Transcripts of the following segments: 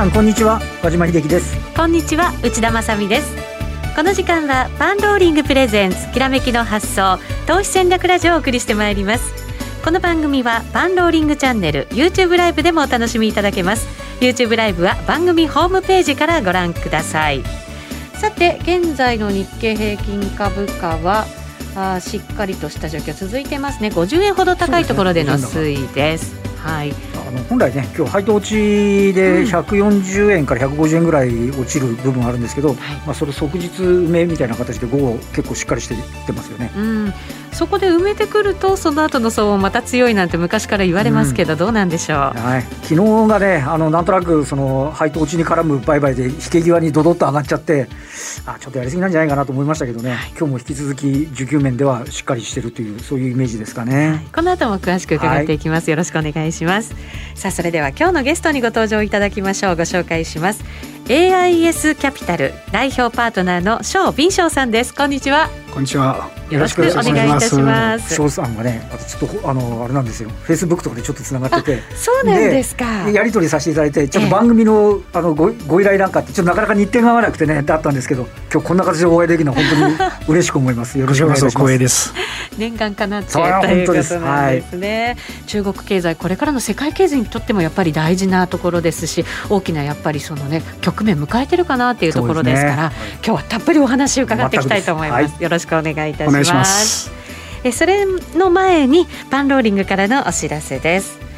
皆さんこんにちは。和島秀樹です。こんにちは内田まさです。この時間はパンローリングプレゼンツきらめきの発想投資戦略ラジオをお送りしてまいります。この番組はパンローリングチャンネル YouTube ライブでもお楽しみいただけます。YouTube ライブは番組ホームページからご覧ください。さて現在の日経平均株価はあしっかりとした状況続いてますね。50円ほど高いところでの推移です、ね、はいあの本来ね、今日配当落ちで140円から150円ぐらい落ちる部分あるんですけど、うん、まあ、それ即日埋めみたいな形で午後、結構しっかりしていってますよね。うんそこで埋めてくるとその後の騒音また強いなんて昔から言われますけど、うん、どうなんでしょう、はい、昨日がねあのなんとなくその配当落ちに絡む売買で引け際にどどっと上がっちゃってあちょっとやりすぎなんじゃないかなと思いましたけどね、はい、今日も引き続き需給面ではしっかりしてるというそういうイメージですかね、はい、この後も詳しく伺っていきます、はい、よろしくお願いします。さあそれでは今日のゲストにご登場いただきましょう。ご紹介します AIS キャピタル代表パートナーの翔敏翔さんです。こんにちは。こんにちは。よろしくお願いいたします。翔さんはねちょっとあのあれなんですよ。フェイスブックとかでちょっとつながってて。そうなんですか。やり取りさせていただいてちょっと番組の,、あのごご依頼なんかってちょっとなかなか日程が合わなくてねだったんですけど今日こんな形でお会いできるのは本当に嬉しく思います。よろしくお願いします。光栄です。念願かなってということなんですね、はい、中国経済これからの世界経済にとってもやっぱり大事なところですし大きなやっぱりそのね局面迎えてるかなっていうところですから、ね、今日はたっぷりお話を伺っていきたいと思います、はい、よろしくお願いいたします。えそれの前にパンローリングからのお知らせです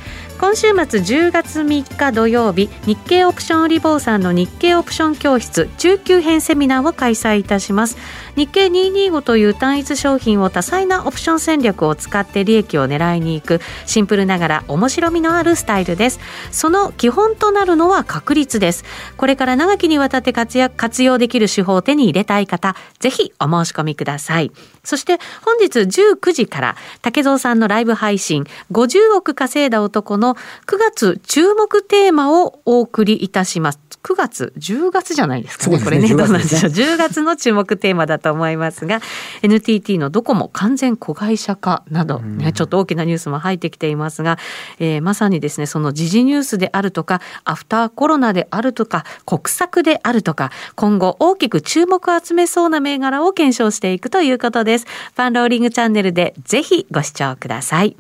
今週末10月3日土曜日日経オプションリボーさんの日経オプション教室中級編セミナーを開催いたします。日経225という単一商品を多彩なオプション戦略を使って利益を狙いに行くシンプルながら面白みのあるスタイルです。その基本となるのは確率です。これから長きにわたって活躍活用できる手法を手に入れたい方ぜひお申し込みください。そして本日19時から竹蔵さんのライブ配信50億稼いだ男の9月注目テーマをお送りいたします。9月10月じゃないですかね、ね、これねどうなんでしょう。10月の注目テーマだと思いますが NTT のドコモ完全子会社化などね、うん、ちょっと大きなニュースも入ってきていますが、えー、まさにですねその時事ニュースであるとかアフターコロナであるとか国策であるとか今後大きく注目を集めそうな銘柄を検証していくということですですファンローリングチャンネルでぜひご視聴ください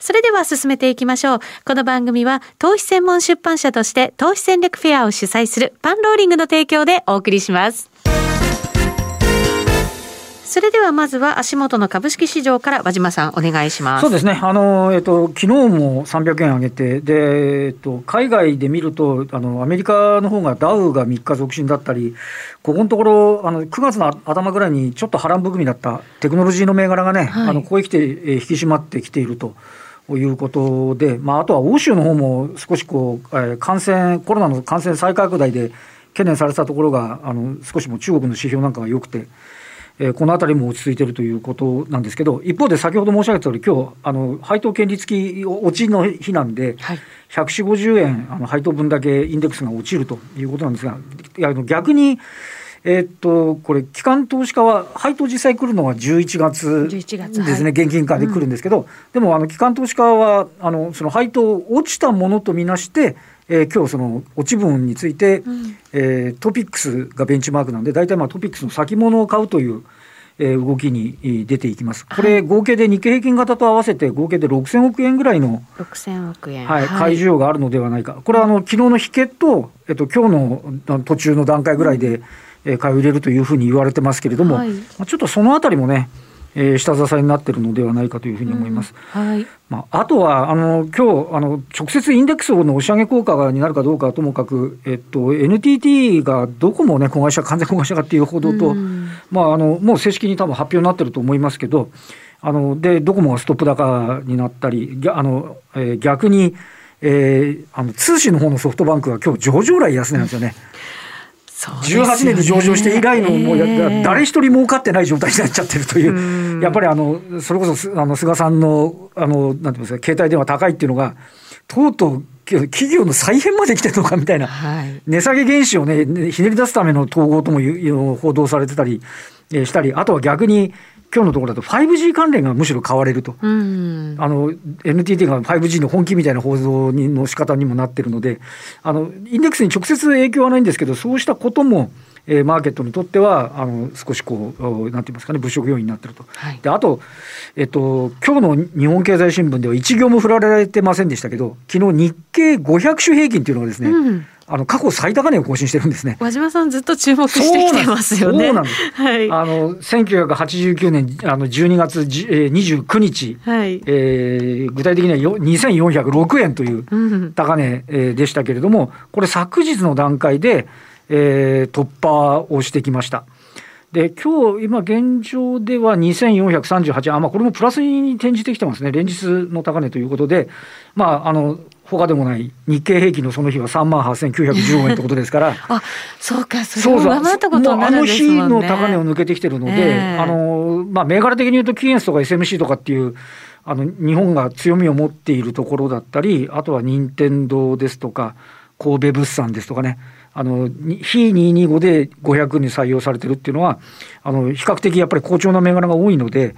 それでは進めていきましょう。この番組は投資専門出版社として投資戦略フェアを主催するパンローリングの提供でお送りします。それではまずは足元の株式市場から和島さんお願いします。そうですね。あのえっと昨日も300円上げてでえっと海外で見るとあのアメリカの方がダウが3日続伸だったり、ここのところあの9月の頭ぐらいにちょっと波乱含みだったテクノロジーの銘柄がね、はい、あのここへ来て引き締まってきていると。いうことで、まあ、あとは欧州の方も少しこう、えー、感染、コロナの感染再拡大で懸念されたところが、あの少しも中国の指標なんかが良くて、えー、このあたりも落ち着いているということなんですけど、一方で先ほど申し上げた通り、今日あの配当権利付き落ちの日なんで、はい、140円、あの配当分だけインデックスが落ちるということなんですが、いや逆に、えー、っと、これ、機関投資家は、配当実際来るのは11月ですね、現金化で来るんですけど、うん、でも、あの、機関投資家は、あの、その配当落ちたものとみなして、えー、今日その落ち分について、うん、えー、トピックスがベンチマークなんで、大体まあトピックスの先物を買うという、えー、動きに出ていきます。これ、合計で日経平均型と合わせて合計で6000億円ぐらいの、6000億円、はい、買い需要があるのではないか。これはあの昨日の引けと、えっと、今日の途中の段階ぐらいで、うん。買いを入れるというふうに言われてますけれども、はい、ちょっとそのあたりもね、えー、下支えになっているのではないかというふうに思います。うん、はいまあ、あとはあの今日あの直接インデックスの押し上げ効果になるかどうかはともかく、えっと、NTT がどこも、ね、子会社、完全子会社化っていう報道と、うん、まあ、あのもう正式に多分発表になってると思いますけど、あのでドコモがストップ高になったり、あのえー、逆に、えー、あの通信の方のソフトバンクは今日上場来安値なんですよね。18年に上場して以来の、もうや、誰一人儲かってない状態になっちゃってるという、やっぱりあの、それこそあの菅さんの、あの、なんていうんですか、携帯電話高いっていうのが、とうとう、企業の再編まで来てるのかみたいな、はい、値下げ原資をね、ひねり出すための統合とも報道されてたりしたり、あとは逆に、今日のところだと 5G 関連がむしろ買われると、うん、あの NTT が 5G の本気みたいな報道の仕方にもなってるのであのインデックスに直接影響はないんですけどそうしたこともえー、マーケットにとってはあの少しこうなんて言いますかね物色要因になってると、はい、であと、えっと今日の日本経済新聞では一行も振られてませんでしたけど昨日日経500種平均っていうのがですね、うんあの過去最高値を更新してるんですね。和島さんずっと注目してきてますよね。そうなんです。はい、あの1989年あの12月29日、はいえー、具体的には2406円という高値でしたけれども、これ昨日の段階で、えー、突破をしてきました。で今日今現状では2438あ、まあ、これもプラスに転じてきてますね、連日の高値ということで、まあ、あの他でもない日経平均のその日は3万8915円ということですから、あそうか、それを上回ったことになるんですもんね。あの日の高値を抜けてきてるので、えー、あのまあ、銘柄的に言うと、キーエンスとか SMC とかっていう、あの日本が強みを持っているところだったり、あとは任天堂ですとか、神戸物産ですとかね。あの非225で500に採用されてるっていうのは、あの比較的やっぱり好調な銘柄が多いので、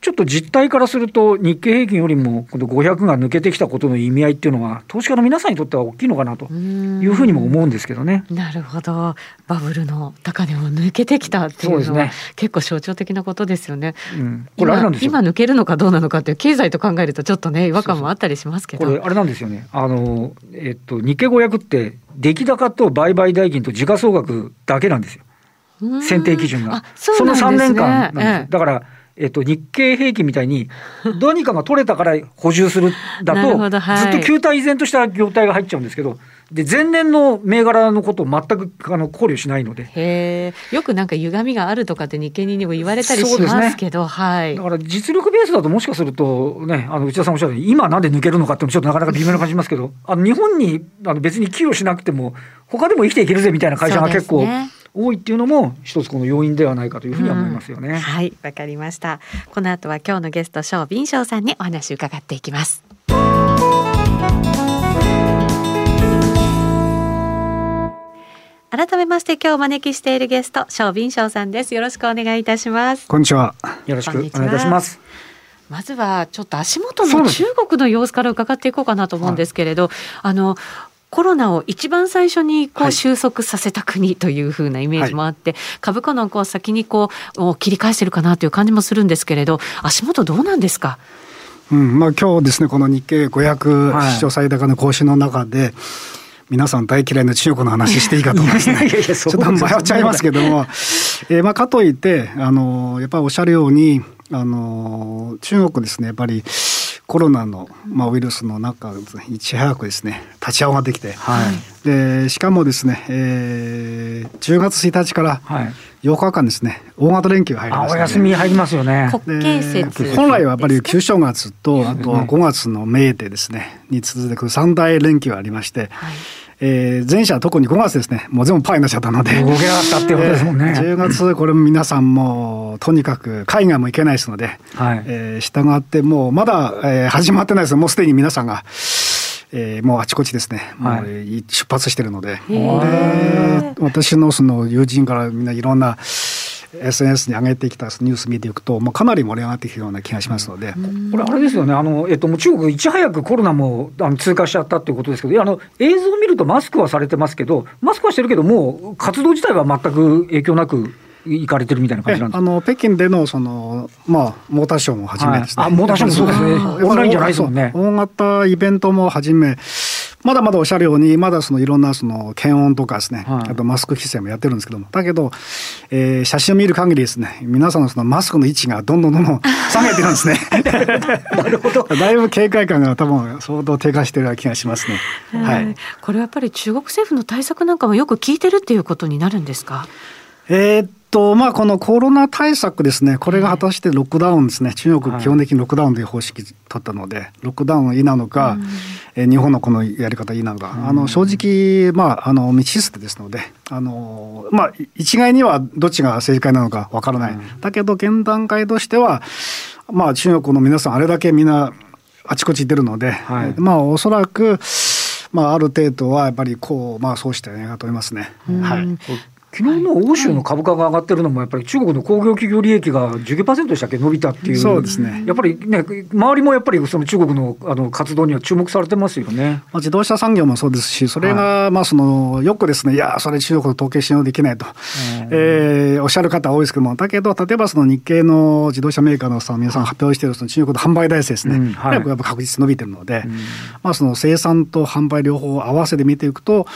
ちょっと実態からすると、日経平均よりもこの500が抜けてきたことの意味合いっていうのは、投資家の皆さんにとっては大きいのかなというふうにも思うんですけどね。なるほど、バブルの高値を抜けてきたっていうのは、ね、結構象徴的なことですよね。うん、これあれなんです今抜けるのかどうなのかっていう経済と考えるとちょっとね違和感もあったりしますけど。これあれなんですよね。あのえっと日経500って出来高と売買代金と時価総額だけなんですよ。選定基準が。そその3年間なんです、ええ、だからえっと、日経平均みたいに、どうにかが取れたから補充するだと、はい、ずっと球体依然とした業態が入っちゃうんですけど、で前年の銘柄のことを全くあの考慮しないので。へよくなんか歪みがあるとかって日経にも言われたりしますけど、ね、はい、だから実力ベースだともしかするとねあの内田さんおっしゃるように今なんで抜けるのかってちょっとなかなか微妙な感じしますけどあの日本にあの別に寄与しなくても他でも生きていけるぜみたいな会社が結構。多いっていうのも一つこの要因ではないかというふうに思いますよね。うん、はいわかりました。この後は今日のゲスト翔敏翔さんにお話伺っていきます。改めまして今日お招きしているゲスト翔敏翔さんです。よろしくお願いいたします。こんにちは。よろしくお願いいたします。まずはちょっと足元の中国の様子から伺っていこうかなと思うんですけれど、はい、あのコロナを一番最初にこう収束させた国というふうなイメージもあって、はい、株価のこう先にこう切り返してるかなという感じもするんですけれど足元どうなんですか？うんまあ、今日ですねこの日経500史上最高の更新の中で、はい皆さん大嫌いな中国の話していいかと思いますね。ちょっと迷っちゃいますけども、えー、まあかといって、あの、やっぱりおっしゃるように、あの、中国ですね、やっぱり、コロナの、まあ、ウイルスの中、いち早くですね立ち上がってきて、はい、でしかもですね、えー、10月1日から8日間ですね大型連休が入ります、ね、お休み入りますよね。本来はやっぱり旧正月とあと5月のメーデーですねに続く三大連休がありまして、はいえー、前者特に5月ですね、もう全部パイになっちゃったので。動けなかったってことですもんね。10月、これも皆さんも、とにかく海外も行けないですので、はい、えー、従ってもう、まだ、えー、始まってないです。もうすでに皆さんが、えー、もうあちこちですね、はい、もう出発してるので、で私のその友人からみんないろんな、SNS に上げてきたニュース見ていくと、まあ、かなり盛り上がってきるような気がしますので、これ、あれですよね、あのえっと、もう中国、いち早くコロナもあの通過しちゃったということですけど、あの映像を見るとマスクはされてますけど、マスクはしてるけど、もう活動自体は全く影響なく。行かれてるみたいな感じなんですあの北京でのその、まあ、モーターショーもはじめですね、はい、あモーターショーもそうですね、オンラインじゃないですもんね。大型イベントもはじめ、まだまだおっしゃるように、まだそのいろんなその検温とかですね、はい、あとマスク規制もやってるんですけども、だけど、えー、写真を見る限りですね、皆さんのそのマスクの位置がどんどんどんどん 下げてるんですね。なるほど。だいぶ警戒感が多分相当低下してるような気がしますね。はい。これはやっぱり中国政府の対策なんかもよく効いてるっていうことになるんですか？えー、っと、まあ、このコロナ対策ですね、これが果たしてロックダウンですね、中国、基本的にロックダウンという方式取ったので、ロックダウンいいなのか、うん、日本のこのやり方いいなのか、うん、あの正直、まあ、あの未知数ですので、あのまあ、一概にはどっちが正解なのかわからない、うん、だけど、現段階としては、まあ、中国の皆さん、あれだけみんなあちこち行ってるので、はい、まあ、おそらく、まあ、ある程度はやっぱりこう、まあ、そうしたいなと思いますね。はい昨日の欧州の株価が上がってるのも、やっぱり中国の工業企業利益が19%でしたっけ、伸びたっていう、そうですね。やっぱりね、周りもやっぱりその中国のあの活動には注目されてますよね、まあ、自動車産業もそうですし、それがまあそのよくですね、いや、それ中国の統計信用できないと、えー、おっしゃる方多いですけども、だけど、例えばその日系の自動車メーカーのさ皆さん発表しているその中国の販売台数ですね、うんはい、やっぱ確実に伸びてるので、うん、まあ、その生産と販売両方合わせて見ていくと、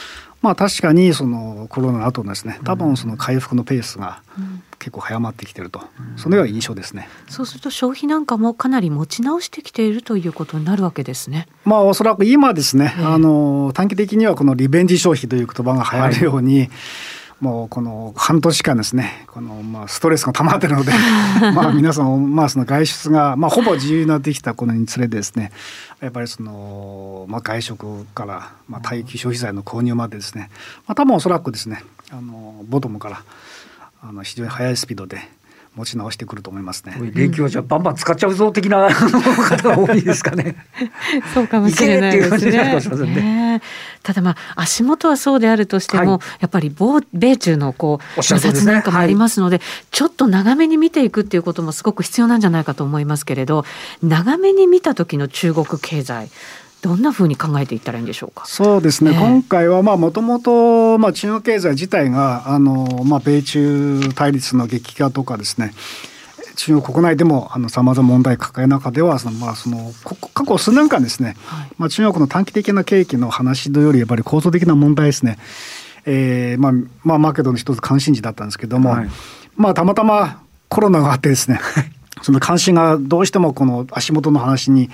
まあ、確かにそのコロナの後のですね多分その回復のペースが結構早まってきてると、うん、そのような印象ですね。そうすると消費なんかもかなり持ち直してきているということになるわけですね。まあおそらく今ですね、えー、あの短期的にはこのリベンジ消費という言葉が流行るように、はいもうこの半年間ですね、このまあストレスが溜まってるので、まあ皆さん、まあその外出が、まあほぼ自由になってきたこのにつれてですね、やっぱりその、まあ外食から、まあ待機消費財の購入までですね、まあ多分おそらくですね、あの、ボトムから、あの非常に速いスピードで、持ち直してくると思いますね。電気はじゃバンバン使っちゃうぞ的な 方が多いですかね。そうかもしれないですね。ねただまあ足元はそうであるとしても、はい、やっぱり米中のこう摩擦なんかもありますので、はい、ちょっと長めに見ていくっていうこともすごく必要なんじゃないかと思いますけれど、長めに見た時の中国経済。どんなふうに考えていったらいいんでしょうか？そうですね。えー、今回はまあもともとまあ中国経済自体があのまあ米中対立の激化とかですね。中国国内でもさまざま問題を抱える中ではその、まあ、その過去数年間ですね、はい、まあ、中国の短期的な景気の話よりやっぱり構造的な問題ですね、えーまあまあ、マーケットの一つ関心事だったんですけども、はい、まあ、たまたまコロナがあってですね。その関心がどうしてもこの足元の話に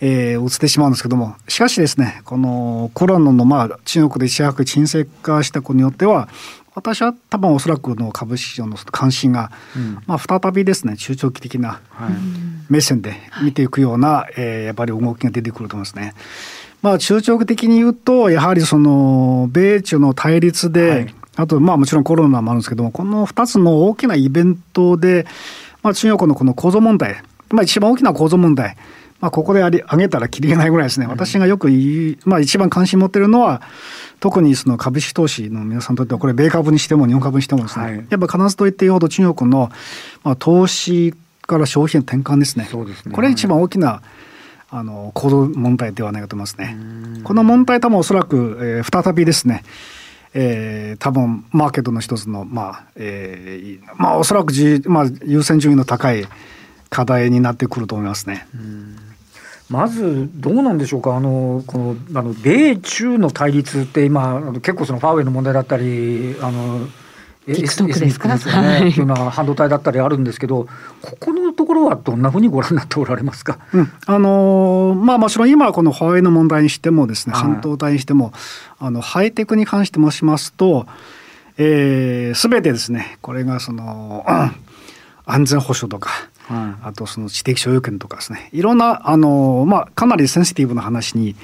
えー、移ってしまうんですけどもしかしですねこのコロナのまあ中国で一躍沈静化したことによっては私は多分おそらくの株式市場の関心が、うん、まあ、再びですね中長期的な目線で見ていくような、はい、えー、やっぱり動きが出てくると思いますね。まあ、中長期的に言うとやはりその米中の対立で、はい、あとまあもちろんコロナもあるんですけどもこの2つの大きなイベントで、まあ、中国のこの構造問題、まあ、一番大きな構造問題まあ、ここであり上げたらきりがないぐらいですね、私がよく言い、まあ、一番関心持ってるのは、特にその株式投資の皆さんにとっては、これ、米株にしても日本株にしてもですね、はい、やっぱ必ずと言っていいほど、中国の、まあ、投資から消費への転換ですね、そうですね。これ一番大きなあの行動問題ではないかと思いますね。この問題、多分おそらく、えー、再びですね、えー、多分マーケットの一つの、まあえーまあ、おそらくじ、まあ、優先順位の高い課題になってくると思いますね。まずどうなんでしょうか、あのこのあの米中の対立って今、結構そのファーウェイの問題だったり、あの TikTok ですか、ね、はい、いうような半導体だったりあるんですけど、ここのところはどんなふうにご覧になっておられますか、うん、あのまあ、もちろん今、このファーウェイの問題にしてもですね、半導体にしても、あのハイテクに関してもしますと、す、えー、べ、てですね、これがその、安全保障とか、あとその知的所有権とかですね。いろんなあの、まあ、かなりセンシティブな話に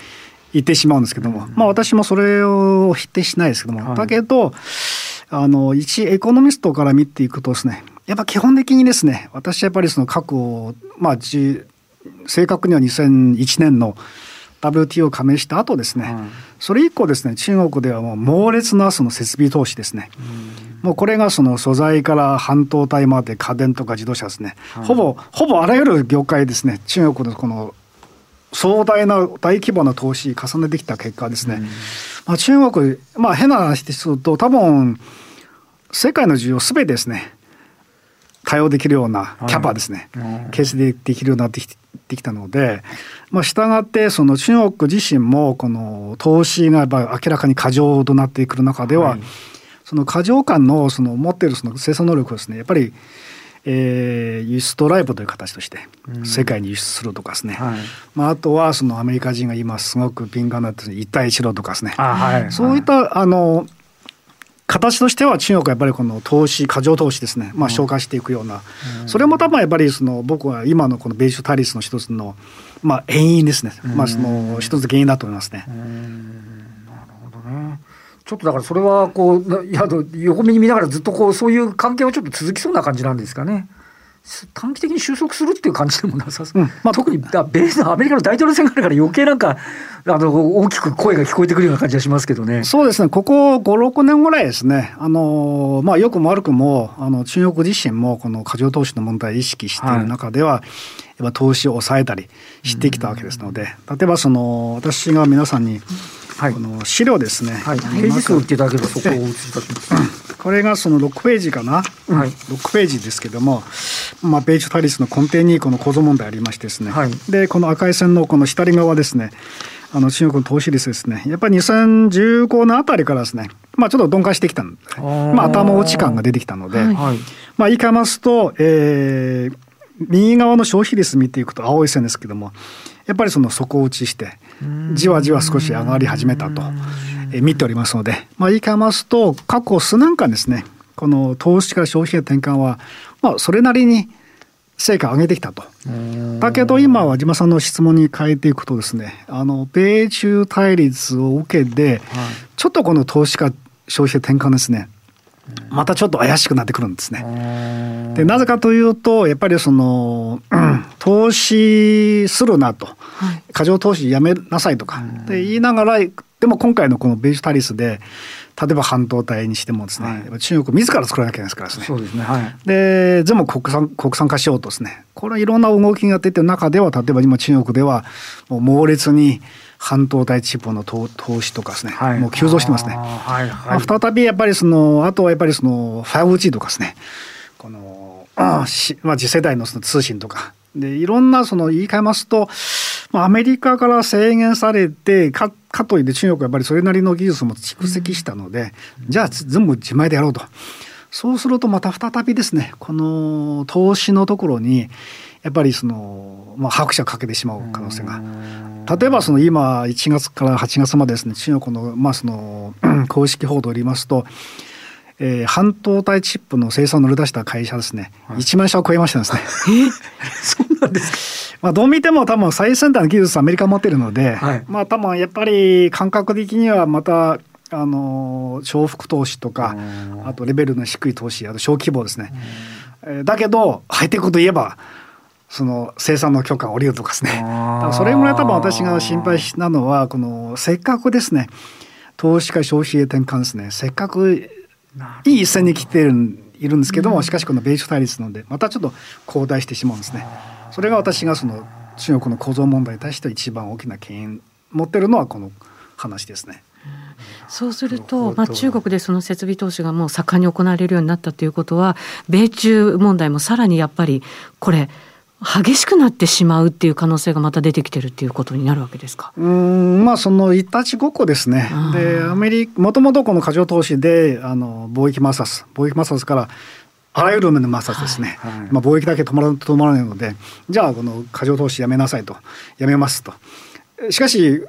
言ってしまうんですけども、まあ、私もそれを否定しないですけども、だけどあの一エコノミストから見ていくとですねやっぱ基本的にですね私はやっぱりその過去まあ正確には2001年の WTO 加盟した後ですね、はい、それ以降ですね中国ではもう猛烈なその設備投資ですね、うもうこれがその素材から半導体まで家電とか自動車ですね、はい、ほぼほぼあらゆる業界ですね。中国のこの壮大な大規模な投資重ねてきた結果ですね、まあ、中国まあ変な話ですると多分世界の需要すべてですね。対応できるようなキャパですね、はい、形成でできるようになってきてきたので、まあ、従ってその中国自身もこの投資がやっぱ明らかに過剰となってくる中では、はい、その過剰感のその持っているその生産能力をですねやっぱりえー、輸出ドライブという形として世界に輸出するとかですね、うんはい、まあ、あとはそのアメリカ人が今すごく敏感になって一帯一路とかですね、はい、そういったあの形としては中国はやっぱりこの投資過剰投資ですね、まあ、消化していくような、うん、それも多分やっぱりその僕は今のこの米中対立の一つの、まあ、遠因ですね、うん、まあ、その一つ原因だと思いますね。なるほどねちょっとだからそれはこういや横目に見ながらずっとこうそういう関係はちょっと続きそうな感じなんですかね。短期的に収束するっていう感じでもなさそう、うん。まあ、特にだ米アメリカの大統領選があるから余計なんかあの大きく声が聞こえてくるような感じがしますけどね。そうですね、ここ5、6年ぐらいですね、あのまあ、よくも悪くもあの中国自身もこの過剰投資の問題を意識している中では、はい、やっぱ投資を抑えたりしてきたわけですので、例えばその私が皆さんに、この資料ですね、はい、ページ数言っていただければそこをお移しいただきます。これがその6ページかな、はい、6ページですけども、まあ、米中対立の根底にこの構造問題ありましてですね、はい、でこの赤い線のこの左側ですね。あの中国の投資率ですね。やっぱり2015年あたりからですね。まあちょっと鈍化してきたので。まあ頭打ち感が出てきたので、はい、まあ言い換えますと、えー、右側の消費率見ていくと青い線ですけどもやっぱりその底打ちしてじわじわ少し上がり始めたと。え見ておりますので、まあ、言い換えますと過去数年間ですねこの投資から消費へ転換は、まあ、それなりに成果を上げてきたと。だけど今は島さんの質問に変えていくとですねあの米中対立を受けて、ちょっとこの投資家消費へ転換ですねまたちょっと怪しくなってくるんですね。でなぜかというとやっぱりその、うん、投資するなと、過剰投資やめなさいとか。で言いながらでも今回のこのベージュタリスで例えば半導体にしてもですね、はい、中国自ら作らなきゃいけないですからですね。そうですね。はい。で、全部国産国産化しようとですね。これいろんな動きが出てる中では、例えば今中国ではもう猛烈に半導体チップの投投資とかですね、はい、もう急増してますね。はいはい、まあ、再びやっぱりそのあとはやっぱりその 5G とかですね、このあしまあ次世代のその通信とかでいろんなその言い換えますと、まあ、アメリカから制限されてかかといって中国はやっぱりそれなりの技術も蓄積したので、じゃあ全部自前でやろうと。そうするとまた再びですねこの投資のところにやっぱりその、まあ、拍車をかけてしまう可能性が。例えばその今1月から8月までですね中国の,、まあその公式報道を言いますと、えー、半導体チップの生産を乗り出した会社ですね、はい、1万社を超えましたですね。え？そうなんですか？まあどう見ても多分最先端の技術アメリカ持ってるので、はい、まあ多分やっぱり感覚的にはまたあの重複投資とかあとレベルの低い投資あと小規模ですね。えー、だけどハイテクといえばその生産の許可が下りるとかですね。それぐらい多分私が心配なのはこのせっかくですね投資家消費へ転換ですねせっかくいい一線に来ているいるんですけども、しかしこの米中対立なのでまたちょっと後退してしまうんですね。それが私がその中国の構造問題に対して一番大きな懸念持ってるのはこの話ですね。そうすると、まあ、中国でその設備投資がもう盛んに行われるようになったということは、米中問題もさらにやっぱり、これ、激しくなってしまうっていう可能性がまた出てきてるっていうことになるわけですか？うんまあそのいたちごっこですね。でアメリカもともとこの過剰投資であの貿易摩擦貿易摩擦からあらゆる面の摩擦ですね、はいはい、まあ、貿易だけ止まら止まらないのでじゃあこの過剰投資やめなさいと。やめますと。しかし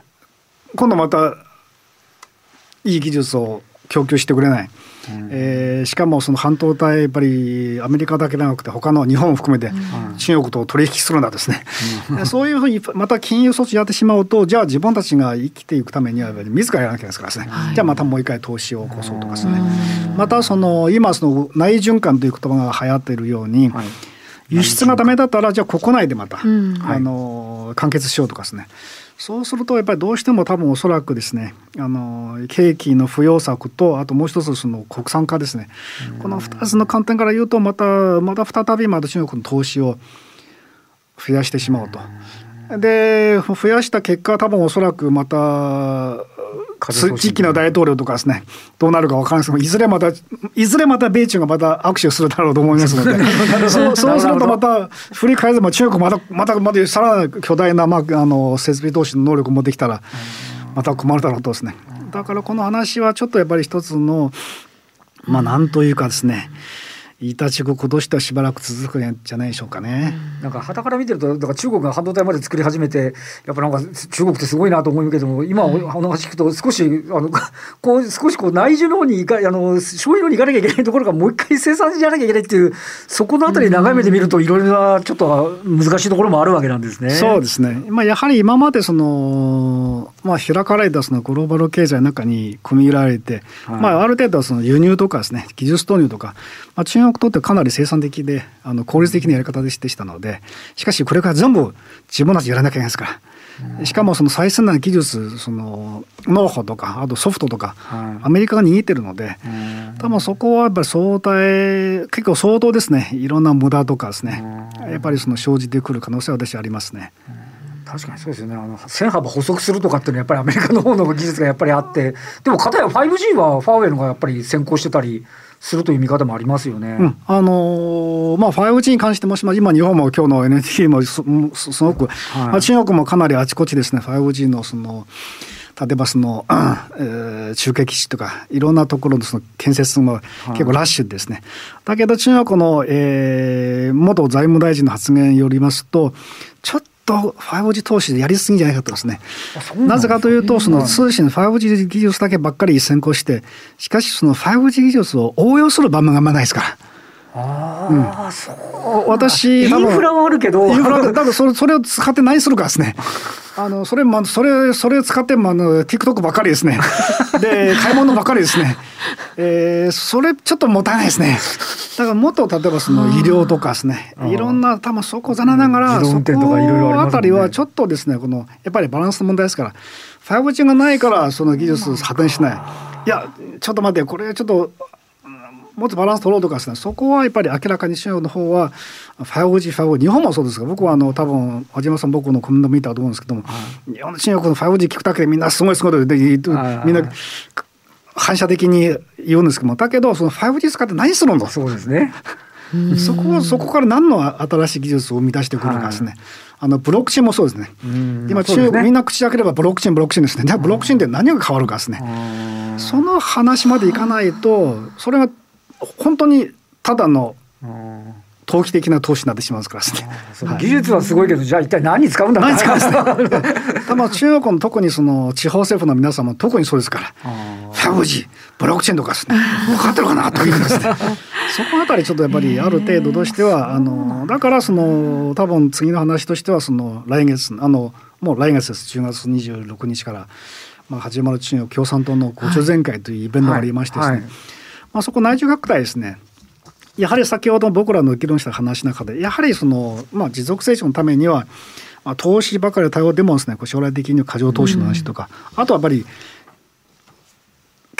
今度またいい技術を供給してくれない。えー、しかもその半導体やっぱりアメリカだけでなくて他の日本を含めて中国と取引するんだですね、うん、そういうふうにまた金融措置やってしまうとじゃあ自分たちが生きていくためには自らやらなきゃいけないですからですね、はい、じゃあまたもう一回投資を起こそうとかですね。またその今その内循環という言葉が流行っているように、はい。輸出がダメだったらじゃあ国内でまた、うん、あの完結しようとかですねそうするとやっぱりどうしても多分おそらくですねあの景気の不要策とあともう一つその国産化ですねこの2つの観点から言うとまたまた再びまた中国の投資を増やしてしまうと。で増やした結果多分おそらくまた次期の大統領とかですね、どうなるか分からないですけど、いずれまた、いずれまた米中がまた握手するだろうと思いますので、そうそうするとまた、振り返れば中国また、また、またさらなる巨大な、まあ、あの設備投資の能力を持ってきたら、また困るだろうとですね。だからこの話はちょっとやっぱり一つの、まあなんというかですね、うんいたちごとしてはしばらく続くんじゃないでしょうかね。なんか旗から見てるとだから中国が半導体まで作り始めてやっぱなんか中国ってすごいなと思うけども今お話聞くと少しあの こう少しこう内需の方に行かあの消費の方に行かなきゃいけないところがもう一回生産じゃなきゃいけないっていうそこのあたり長い目で見るといろいろなちょっと難しいところもあるわけなんですね。そうですね。まあやはり今までそのまあ開かれたそのグローバル経済の中に組み入れられて、はい、まあある程度その輸入とかですね技術投入とか、まあ、中国とってかなり生産的であの効率的なやり方でしたのでしかしこれから全部自分たちやらなきゃいけないですから。しかもその最先端技術そのノウハウとかあとソフトとか、はい、アメリカが握ってるので多分そこはやっぱり相対結構相当ですね。いろんな無駄とかですね。やっぱりその生じてくる可能性は私ありますね。確かにそうですよね。あの線幅補足するとかっていうのはやっぱりアメリカの方の技術がやっぱりあってでも片や 5G はファーウェイのがやっぱり先行してたりするという見方もありますよね。うん、あのー、まあ 5G に関してもし、ま今日本も今日の NTT もすすごく、はい、まあ、中国もかなりあちこちですね 5G のその例えばその、えー、中継基地とかいろんなところのその建設も結構ラッシュですね。はい、だけど中国の、えー、元財務大臣の発言によりますとちょっと 5G 投資でやりすぎじゃないかとですね。なぜかというと、その通信 5G 技術だけばっかり先行して、しかしその 5G 技術を応用する場面があんまないですから。ああ、うん、そう。私、インフラはあるけど。インフラ、多分それ、それを使って何するかですね。あの、それ、まあ、それ、それを使って、まあ、の、TikTok ばっかりですね。で、買い物ばっかりですね。えー、それ、ちょっともったいないですね。だから、もっと、例えば、その、医療とかですね。いろんな、多分、そこ残念ながら、そこあたりは、ちょっとですね、この、やっぱりバランスの問題ですから、5G がないから、その技術発展しない。いや、ちょっと待って、これ、ちょっと、もっとバランス取ろうとかですねそこはやっぱり明らかに中国の方は 5G、5G 日本もそうですが僕はあの多分和島さん僕のコメント見たと思うんですけども、はい、日本の中国の 5G 聞くだけでみんなすごいすごいでみんな反射的に言うんですけどもだけどその 5G 使って何するのそうですね。そこそこから何の新しい技術を生み出してくるかですね、はい、あのブロックチンもそうですね。今中国、ね、みんな口開ければブロックチンブロックチンですね。じゃあブロックチンって何が変わるかですね。その話までいかないとそれが本当にただの投機的な投資になってしまうからですね。技術はすごいけど、じゃあ一体何に使うんだ？何使うんですね。多分中国の特にその地方政府の皆さんも特にそうですから、5G、ブロックチェーンとかですね、分かってるかな？というですね。そこあたりちょっとやっぱりある程度としては、あのだからその多分次の話としてはその来月あのもう来月です。10月26日から、まあ、始まる中国共産党の五中全会というイベントがありましてですね、はい。はい。まあ、そこ内需拡大ですね。やはり先ほど僕らの議論した話の中でやはりその、まあ、持続成長のためには、まあ、投資ばかり対応でもですね将来的に過剰投資の話とか、うん、あとはやっぱり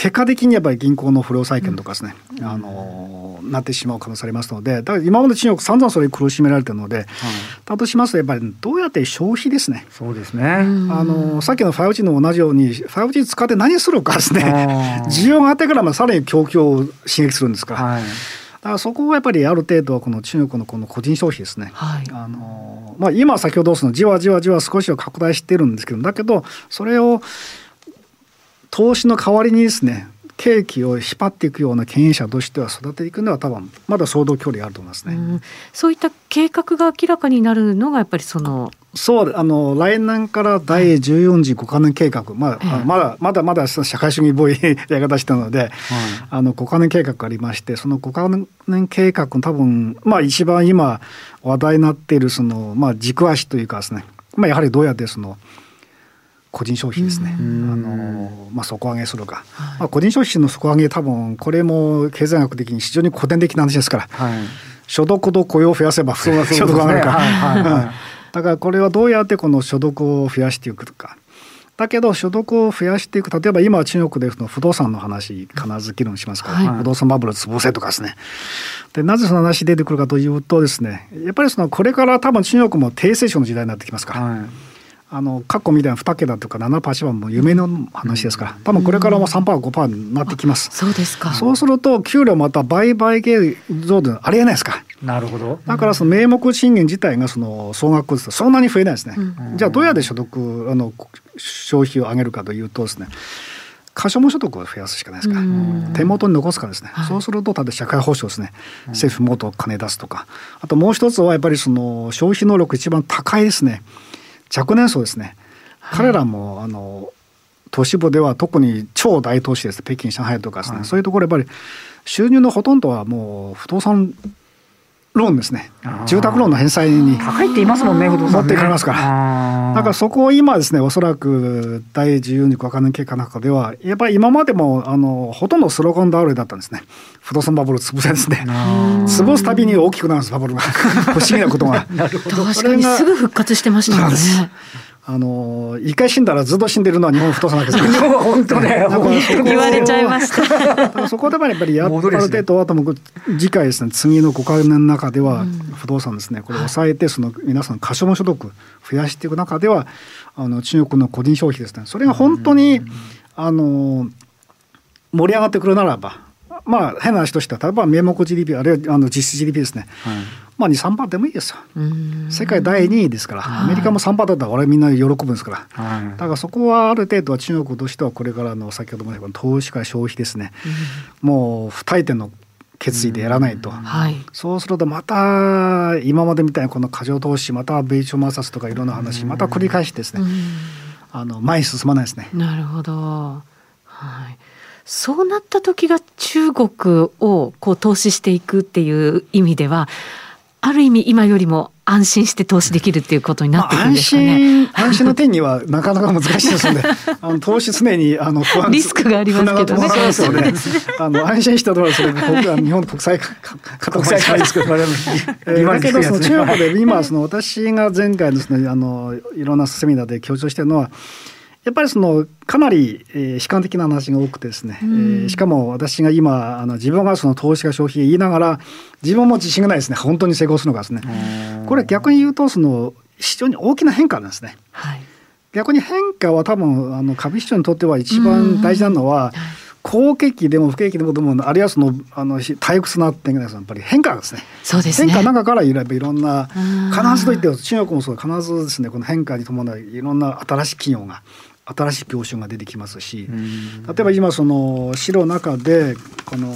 結果的にやっぱり銀行の不良債権とかですね、うん、あのなってしまう可能性ありますのでだから今まで中国散々それに苦しめられてるので、はい、だとしますとやっぱりどうやって消費ですね。そうですね。あのさっきの 5G の同じように 5G 使って何するかですね。需要があってからまさらに供給を刺激するんですから。はい。だからそこはやっぱりある程度はこの中国のこの個人消費ですね。はい、あのまあ今先ほどそのじわじわじわ少しは拡大してるんですけどだけどそれを投資の代わりにですね景気を引っ張っていくような経営者としては育てていくのは多分まだ相当距離あると思いますね、うん、そういった計画が明らかになるのがやっぱりそのそうあの来年から第14次5カ年計画、まあ、まだまだまだ社会主義っぽい やり方したので、はい、あの5カ年計画がありましてその5カ年計画多分まあ一番今話題になっているその、まあ、軸足というかですね、まあ、やはりどうやってその個人消費ですね、あのまあ、底上げするか、はい、まあ、個人消費の底上げ多分これも経済学的に非常に古典的な話ですから、はい、所得と雇用を増やせば所得上がるか、だからこれはどうやってこの所得を増やしていくか。だけど所得を増やしていく例えば今中国でその不動産の話必ず議論しますから、はい、不動産バブル潰せとかですね。でなぜその話出てくるかというとですねやっぱりそのこれから多分中国も低成長の時代になってきますから。はいあの過去みたいな2桁とか7パーはもう夢の話ですから、多分これからも3パー5パーになってきます。そうですか。そうすると給料また倍々計増でありえないですか。なるほど。だからその名目賃金自体がその総額ですそんなに増えないですね。うん、じゃあどうやって所得あの消費を上げるかというとですね。可処分所得を増やすしかないですから、手元に残すかですね、はい、そうすると例えば社会保障ですね、政府もっと金出すとかあともう一つはやっぱりその消費能力一番高いですね若年層ですね、はい、彼らもあの都市部では特に超大都市です。北京上海とかですね、はい、そういうところやっぱり収入のほとんどはもう不動産ローンですね。住宅ローンの返済に高いって言いますもんね持っていかれますから。だからそこを今ですねおそらく第12項若年経過の中ではやっぱり今までもあのほとんどスローコンダウレだったんですね。不動産バブル潰せですね。潰すたびに大きくなるんですバブルが。不思議なことが。確かにすぐ復活してましたもんねあの一回死んだらずっと死んでるのは日本不動産だけです 本当ね 言われちゃいました。そこでもやっぱりやっぱある程度あとも次回ですね次の5か年の中では不動産ですねこれを抑えてその皆さん可処分所得増やしていく中ではあの中国の個人消費ですね。それが本当にあの盛り上がってくるならばまあ変な話としては例えば名目 GDP あるいはあの実質 GDP ですね、はい。まあ2、3%でもいいですよ。世界第2位ですから、アメリカも3%だったら俺みんな喜ぶんですから、はい、だからそこはある程度は中国としてはこれからの先ほども言った投資から消費ですね、うん、もう不退転の決意でやらないと、はい、そうするとまた今までみたいなこの過剰投資また米朝摩擦とかいろんな話また繰り返してですね、あの前に進まないですね。なるほど、はいそうなった時が中国をこう投資していくっていう意味ではある意味今よりも安心して投資できるっていうことになってくるんですかね。まあ、安心安心の点にはなかなか難しいですので、あの投資常にあの不安リスクがありますけどね。そうで。あの安心したところそれ僕は日本国際国際会ですけど、だけどその中国で今その私が前回ですねあのいろんなセミナーで強調してるのは。やっぱりそのかなり、えー、悲観的な話が多くてですね、うん、えー、しかも私が今あの自分がその投資が消費言いながら自分も自信がないですね。本当に成功するのかですね。これ逆に言うとその非常に大きな変化なんですね、はい、逆に変化は多分あの株式市場にとっては一番大事なのは、好景気でも不景気でもでもあるいはそのあの退屈な点がやっぱり変化ですね。そうですね。変化の中からいろいろんな必ずといって中国もそう必ずですねこの変化に伴ういろんな新しい企業が新しい業種が出てきますし、例えば今その資料の中でこの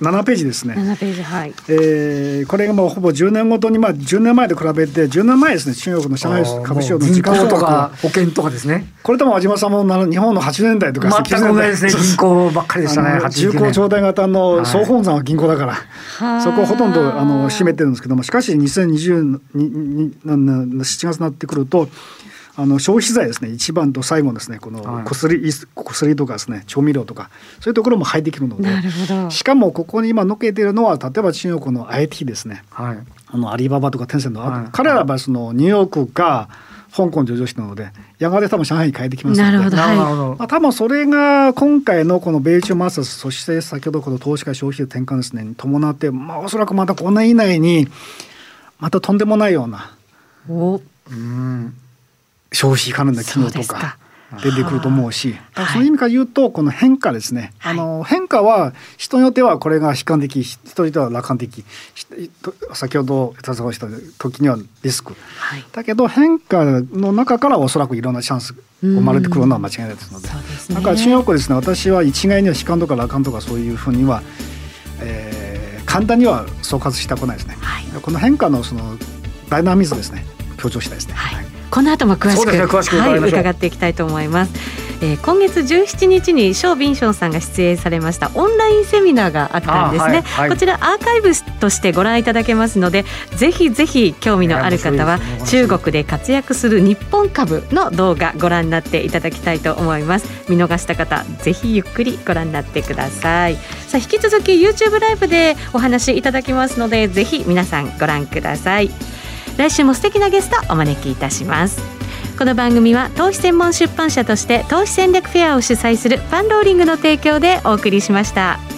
7ページですね。7ページはい。えー、これがもうほぼ10年ごとにまあ10年前と比べて10年前ですね中国の上海株式市場の時価とか保険とかですね。これとも和島さんも日本の80年代とか全く同じですね銀行ばっかりでしたね。重厚長大型の総本山は銀行だから、はい、そこをほとんどあの占めてるんですけどもしかし2020年7月になってくるとあの消費財ですね一番と最後ですねこの薬,、はい、薬とかですね調味料とかそういうところも入ってくるのでしかもここに今のけているのは例えば中国の IT ですね、はい、あのアリババとかテンセント、はい、彼らはそのニューヨークか香港上場してるのでやがて多分上海に変えてきますので。なるほど、はい、まあ、多分それが今回のこの米中摩擦そして先ほどこの投資家消費の転換ですねに伴って、まあ、おそらくまた5年以内にまたとんでもないような。お。うん消費関連の機能とか出てくると思うしそういう意味から言うとこの変化ですね、はい、あの変化は人によってはこれが悲観的人によっては楽観的先ほど田坂した時にはリスク、はい、だけど変化の中からおそらくいろんなチャンス生まれてくるのは間違いないですので、ね、だから中国ですね。私は一概には悲観とか楽観とかそういうふうには、えー、簡単には総括したくないですね、はい、この変化のそのダイナミズムですね。強調したいですね。はいこの後も詳しく、ね、詳しくはい、伺っていきたいと思います。えー、今月17日にショー・ビンションさんが出演されましたオンラインセミナーがあったんですね、はいはい、こちらアーカイブとしてご覧いただけますのでぜひぜひ興味のある方は中国で活躍する日本株の動画ご覧になっていただきたいと思います。見逃した方ぜひゆっくりご覧になってください。さあ引き続き YouTube ライブでお話いただきますのでぜひ皆さんご覧ください来週も素敵なゲストお招きいたしますこの番組は投資専門出版社として投資戦略フェアを主催するファンローリングの提供でお送りしました。